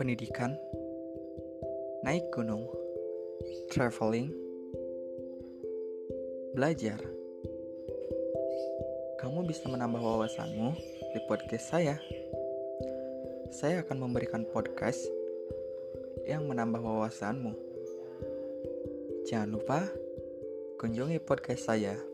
pendidikan, naik gunung, traveling, belajar. Kamu bisa menambah wawasanmu di podcast saya. Saya akan memberikan podcast yang menambah wawasanmu. Jangan lupa kunjungi podcast saya.